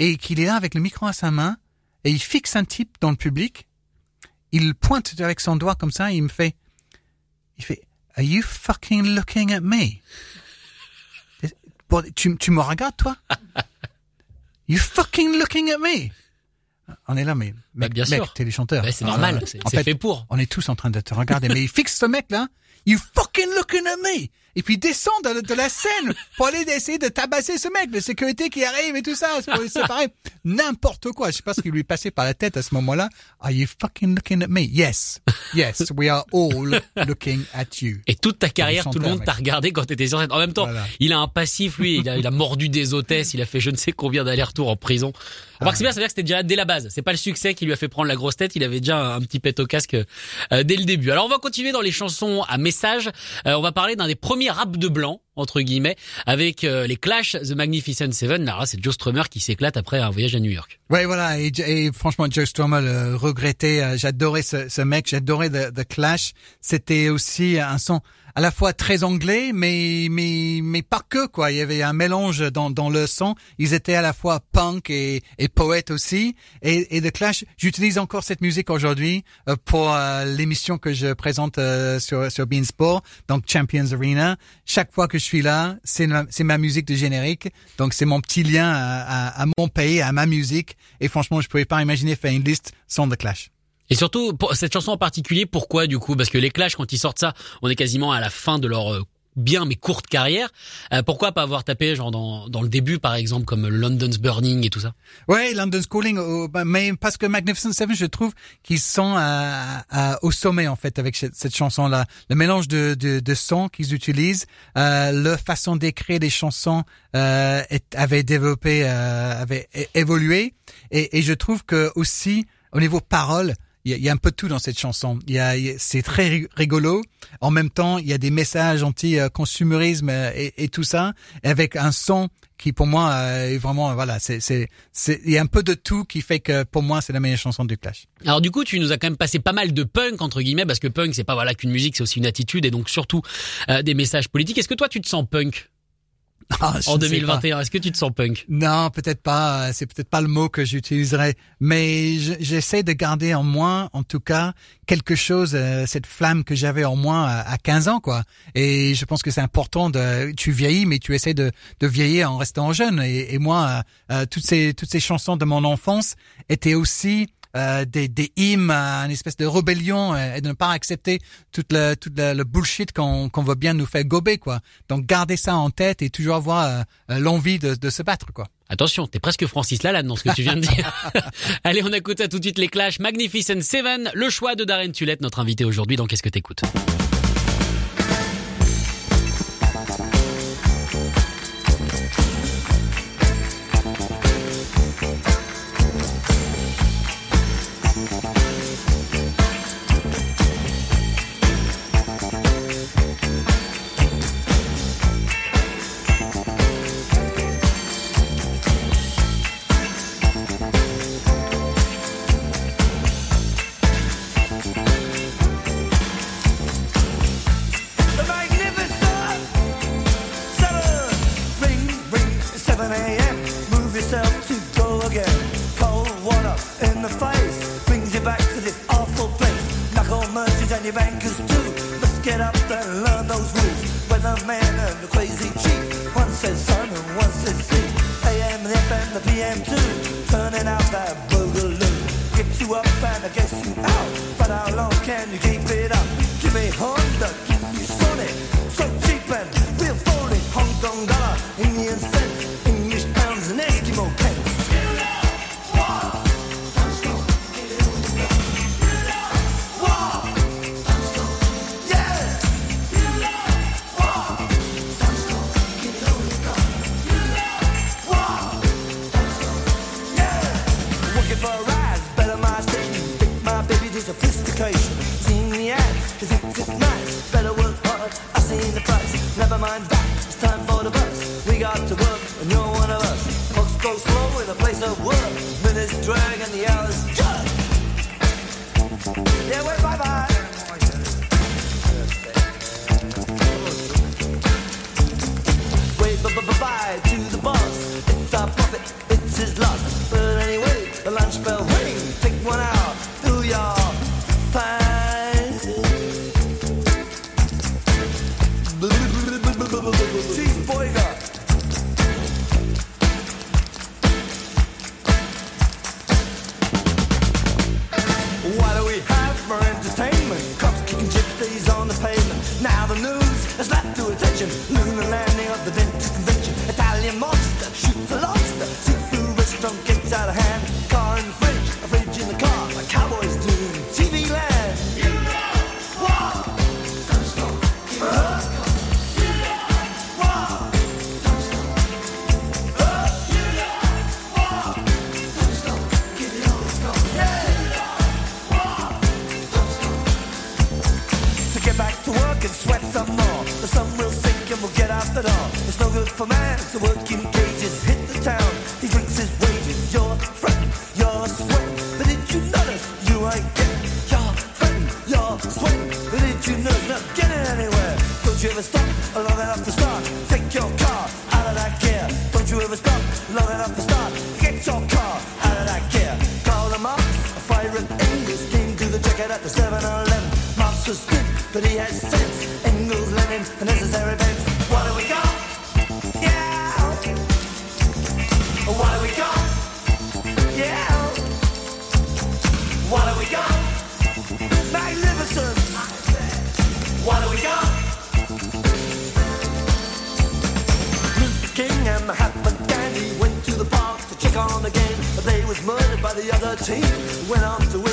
Et qu'il est là avec le micro à sa main et il fixe un type dans le public. Il pointe avec son doigt comme ça et il me fait, il fait, Are you fucking looking at me? Bon, tu, tu me regardes, toi? (laughs) You fucking looking at me? On est là, mais Bah, mec, bien mec, sûr. t'es les chanteurs. Bah, C'est normal, c'est en c'est fait pour. on est tous en train de te regarder, mais il fixe ce mec-là. You fucking looking at me? Et puis descend de, de la scène pour aller essayer de tabasser ce mec, le sécurité qui arrive et tout ça. C'est pour séparer. N'importe quoi. Je sais pas ce qui lui passait par la tête à ce moment-là. Are you fucking looking at me? Yes. Yes. We are all looking at you. Et toute ta carrière, tout le monde t'a regardé quand t'étais sur scène. En même temps, Voilà. il a un passif, lui. Il a, il a mordu des hôtesses. Il a fait je ne sais combien d'allers-retours en prison. On voit que c'est bien, ça veut dire que c'était déjà dès la base. C'est pas le succès qui lui a fait prendre la grosse tête. Il avait déjà un petit pet au casque euh, dès le début. Alors on va continuer dans les chansons à message. Euh, on va parler d'un des premiers rap de blanc entre guillemets avec euh, les Clash, The Magnificent Seven. Là, c'est Joe Strummer qui s'éclate après un voyage à New York. Ouais, voilà. Et, et franchement, Joe Strummer le regrettait. euh, J'adorais ce, ce mec. J'adorais The, The Clash. C'était aussi un son à la fois très anglais, mais mais mais pas que quoi. Il y avait un mélange dans dans le son. Ils étaient à la fois punk et et poète aussi. Et, et The Clash, j'utilise encore cette musique aujourd'hui euh, pour euh, l'émission que je présente euh, sur sur Beansport, donc Champions Arena. Chaque fois que je suis là, c'est ma, c'est ma musique de générique. Donc c'est mon petit lien à, à, à mon pays, à ma musique. Et franchement, je pouvais pas imaginer faire une liste sans The Clash. Et surtout, pour cette chanson en particulier, pourquoi du coup? Parce que les Clash, quand ils sortent ça, on est quasiment à la fin de leur euh, bien mais courte carrière. Euh, pourquoi pas avoir tapé genre dans, dans le début, par exemple, comme London's Burning et tout ça? Ouais, London Schooling, euh, bah, mais parce que Magnificent Seven, je trouve qu'ils sont à- à- au sommet en fait avec cette, cette chanson-là. Le mélange de, de, de sons qu'ils utilisent, euh, leur façon d'écrire des chansons euh, avait développé, euh, avait évolué, et, et je trouve que aussi au niveau parole, il y, a, un peu de tout dans cette chanson. Il y a, c'est très ri- rigolo. En même temps, il y a des messages anti-consumérisme et, et tout ça, avec un son qui pour moi euh, est vraiment voilà, c'est c'est il y a un peu de tout qui fait que pour moi c'est la meilleure chanson du Clash. Alors du coup, tu nous as quand même passé pas mal de punk entre guillemets, parce que punk c'est pas voilà qu'une musique, c'est aussi une attitude et donc surtout euh, des messages politiques. Est-ce que toi tu te sens punk? (laughs) Ah, en ne sais pas. 2021 Est-ce que tu te sens punk? Non, peut-être pas. euh, C'est peut-être pas le mot que j'utiliserais, mais je- j'essaie de garder en moi, en tout cas, quelque chose, euh, cette flamme que j'avais en moi à, à 15 ans, quoi. Et je pense que c'est important de. Tu vieillis, mais tu essaies de, de vieillir en restant jeune. Et, et moi, euh, euh, toutes ces toutes ces chansons de mon enfance étaient aussi euh, des, des hymnes, une espèce de rébellion euh, et, de ne pas accepter toute le, le bullshit qu'on qu'on veut bien nous faire gober quoi. Donc gardez ça en tête et toujours avoir euh, euh, l'envie de, de se battre quoi. Attention, t'es presque Francis Lalanne dans ce que tu viens de dire. (laughs) Allez, on écoute ça tout de suite les Clash, Magnificent Seven, le choix de Darren Tulette, notre invité aujourd'hui dans Qu'est-ce que t'écoutes? and you keep when i'm to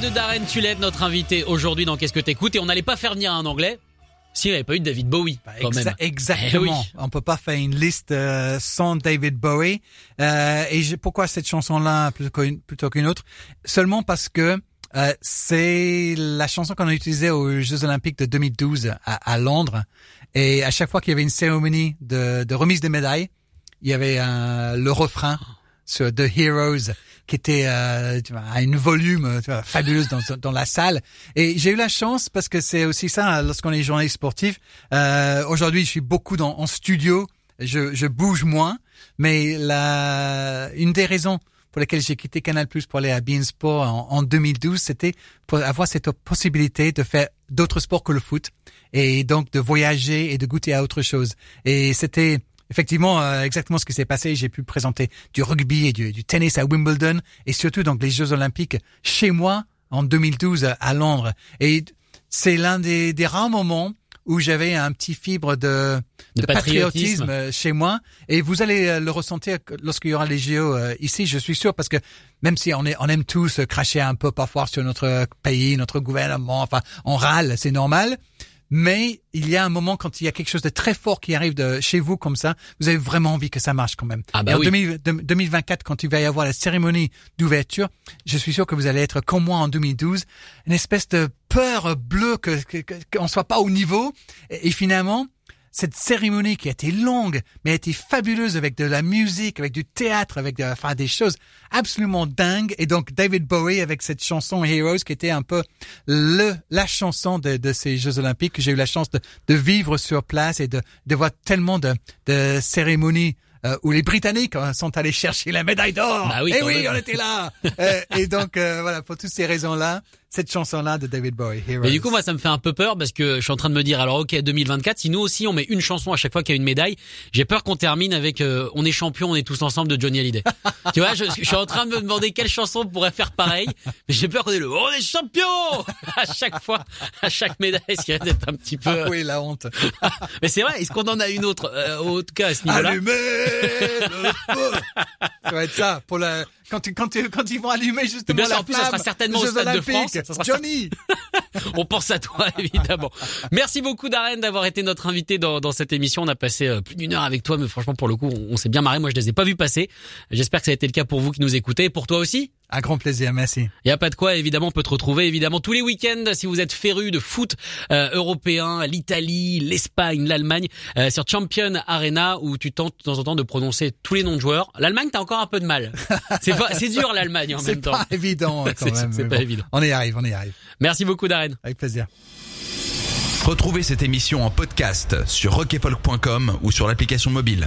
de Darren Tulette, notre invité aujourd'hui dans Qu'est-ce que t'écoutes? Et on n'allait pas faire venir un anglais s'il n'y avait pas eu David Bowie, Bah, quand exa- même. Exactement. Eh oui. On peut pas faire une liste euh, sans David Bowie. Euh, et pourquoi cette chanson-là plutôt qu'une plutôt qu'une autre? Seulement parce que euh, c'est la chanson qu'on a utilisée aux Jeux Olympiques de 2012 à, à Londres. Et à chaque fois qu'il y avait une cérémonie de, de remise des médailles, il y avait un- le refrain sur The Heroes qui était euh, à une volume tu fabuleuse dans, la salle. Et j'ai eu la chance parce que c'est aussi ça lorsqu'on est journaliste sportif. Euh, Aujourd'hui, je suis beaucoup dans, en studio. Je, je bouge moins, mais la, une des raisons pour lesquelles j'ai quitté Canal Plus pour aller à Bein Sport en, en 2012, c'était pour avoir cette possibilité de faire d'autres sports que le foot et donc de voyager et de goûter à autre chose. Et c'était effectivement euh, exactement ce qui s'est passé. J'ai pu présenter du rugby et du, du tennis à Wimbledon et surtout donc les Jeux Olympiques chez moi en 2012 à Londres. Et c'est l'un des, des rares moments où j'avais un petit fibre de, De de patriotisme. patriotisme euh, chez moi. Et vous allez euh, le ressentir lorsqu'il y aura les JO euh, ici, je suis sûr, parce que même si on, est, on aime tous cracher un peu parfois sur notre pays, notre gouvernement, enfin, on râle, c'est normal. Mais il y a un moment quand il y a quelque chose de très fort qui arrive de chez vous comme ça, vous avez vraiment envie que ça marche quand même. Ah bah Et en oui. 2000 de- 2024, quand il va y avoir la cérémonie d'ouverture, je suis sûr que vous allez être comme moi en 2012, une espèce de peur bleue que qu'on soit pas au niveau. Et, et finalement, cette cérémonie qui a été longue, mais a été fabuleuse avec de la musique, avec du théâtre, avec de- enfin, des choses absolument dingues. Et donc David Bowie avec cette chanson Heroes qui était un peu le la chanson de, de ces Jeux Olympiques que j'ai eu la chance de, de vivre sur place et de, de voir tellement de, de cérémonies euh, où les Britanniques euh, sont allés chercher la médaille d'or. Bah oui, et quand oui, même. on était là. (laughs) Euh, et donc euh, voilà, pour toutes ces raisons-là, cette chanson-là de David Bowie, Heroes. Mais du coup, moi, ça me fait un peu peur parce que je suis en train de me dire, alors ok, 2024, si nous aussi on met une chanson à chaque fois qu'il y a une médaille, j'ai peur qu'on termine avec euh, On est champion, on est tous ensemble de Johnny Hallyday. (laughs) tu vois, je, je suis en train de me demander quelle chanson pourrait faire pareil, mais j'ai peur qu'on ait le On est champion (laughs) à chaque fois, à chaque médaille, ce qui risque d'être un petit peu. Ah oui, la honte. (laughs) Mais c'est vrai, est-ce qu'on en a une autre euh, En tout cas, à ce niveau-là? Allumez le feu. Ça va être ça pour la quand quand quand ils vont allumer justement Bien sûr, la en plus, ça sera certainement des au Jeux Stade de Olympiques. France, ça sera Johnny. (laughs) On pense à toi, (laughs) évidemment. Merci beaucoup, Darren, d'avoir été notre invité dans, dans cette émission. On a passé euh, plus d'une heure avec toi, mais franchement, pour le coup, on, on s'est bien marré. Moi, je les ai pas vus passer. J'espère que ça a été le cas pour vous qui nous écoutez. Et pour toi aussi Un grand plaisir, merci. il y a pas de quoi, évidemment, on peut te retrouver évidemment tous les week-ends si vous êtes féru de foot euh, européen, l'Italie, l'Espagne, l'Allemagne, euh, sur Champion Arena où tu tentes de temps en temps de prononcer tous les noms de joueurs. L'Allemagne, t'as encore un peu de mal. C'est pas, c'est dur l'Allemagne en C'est même temps. pas évident quand (laughs) C'est- même. c'est pas bon. évident. On y arrive, on y arrive. Merci beaucoup, Darren. Avec plaisir. Retrouvez cette émission en podcast sur rockefolk.com ou sur l'application mobile.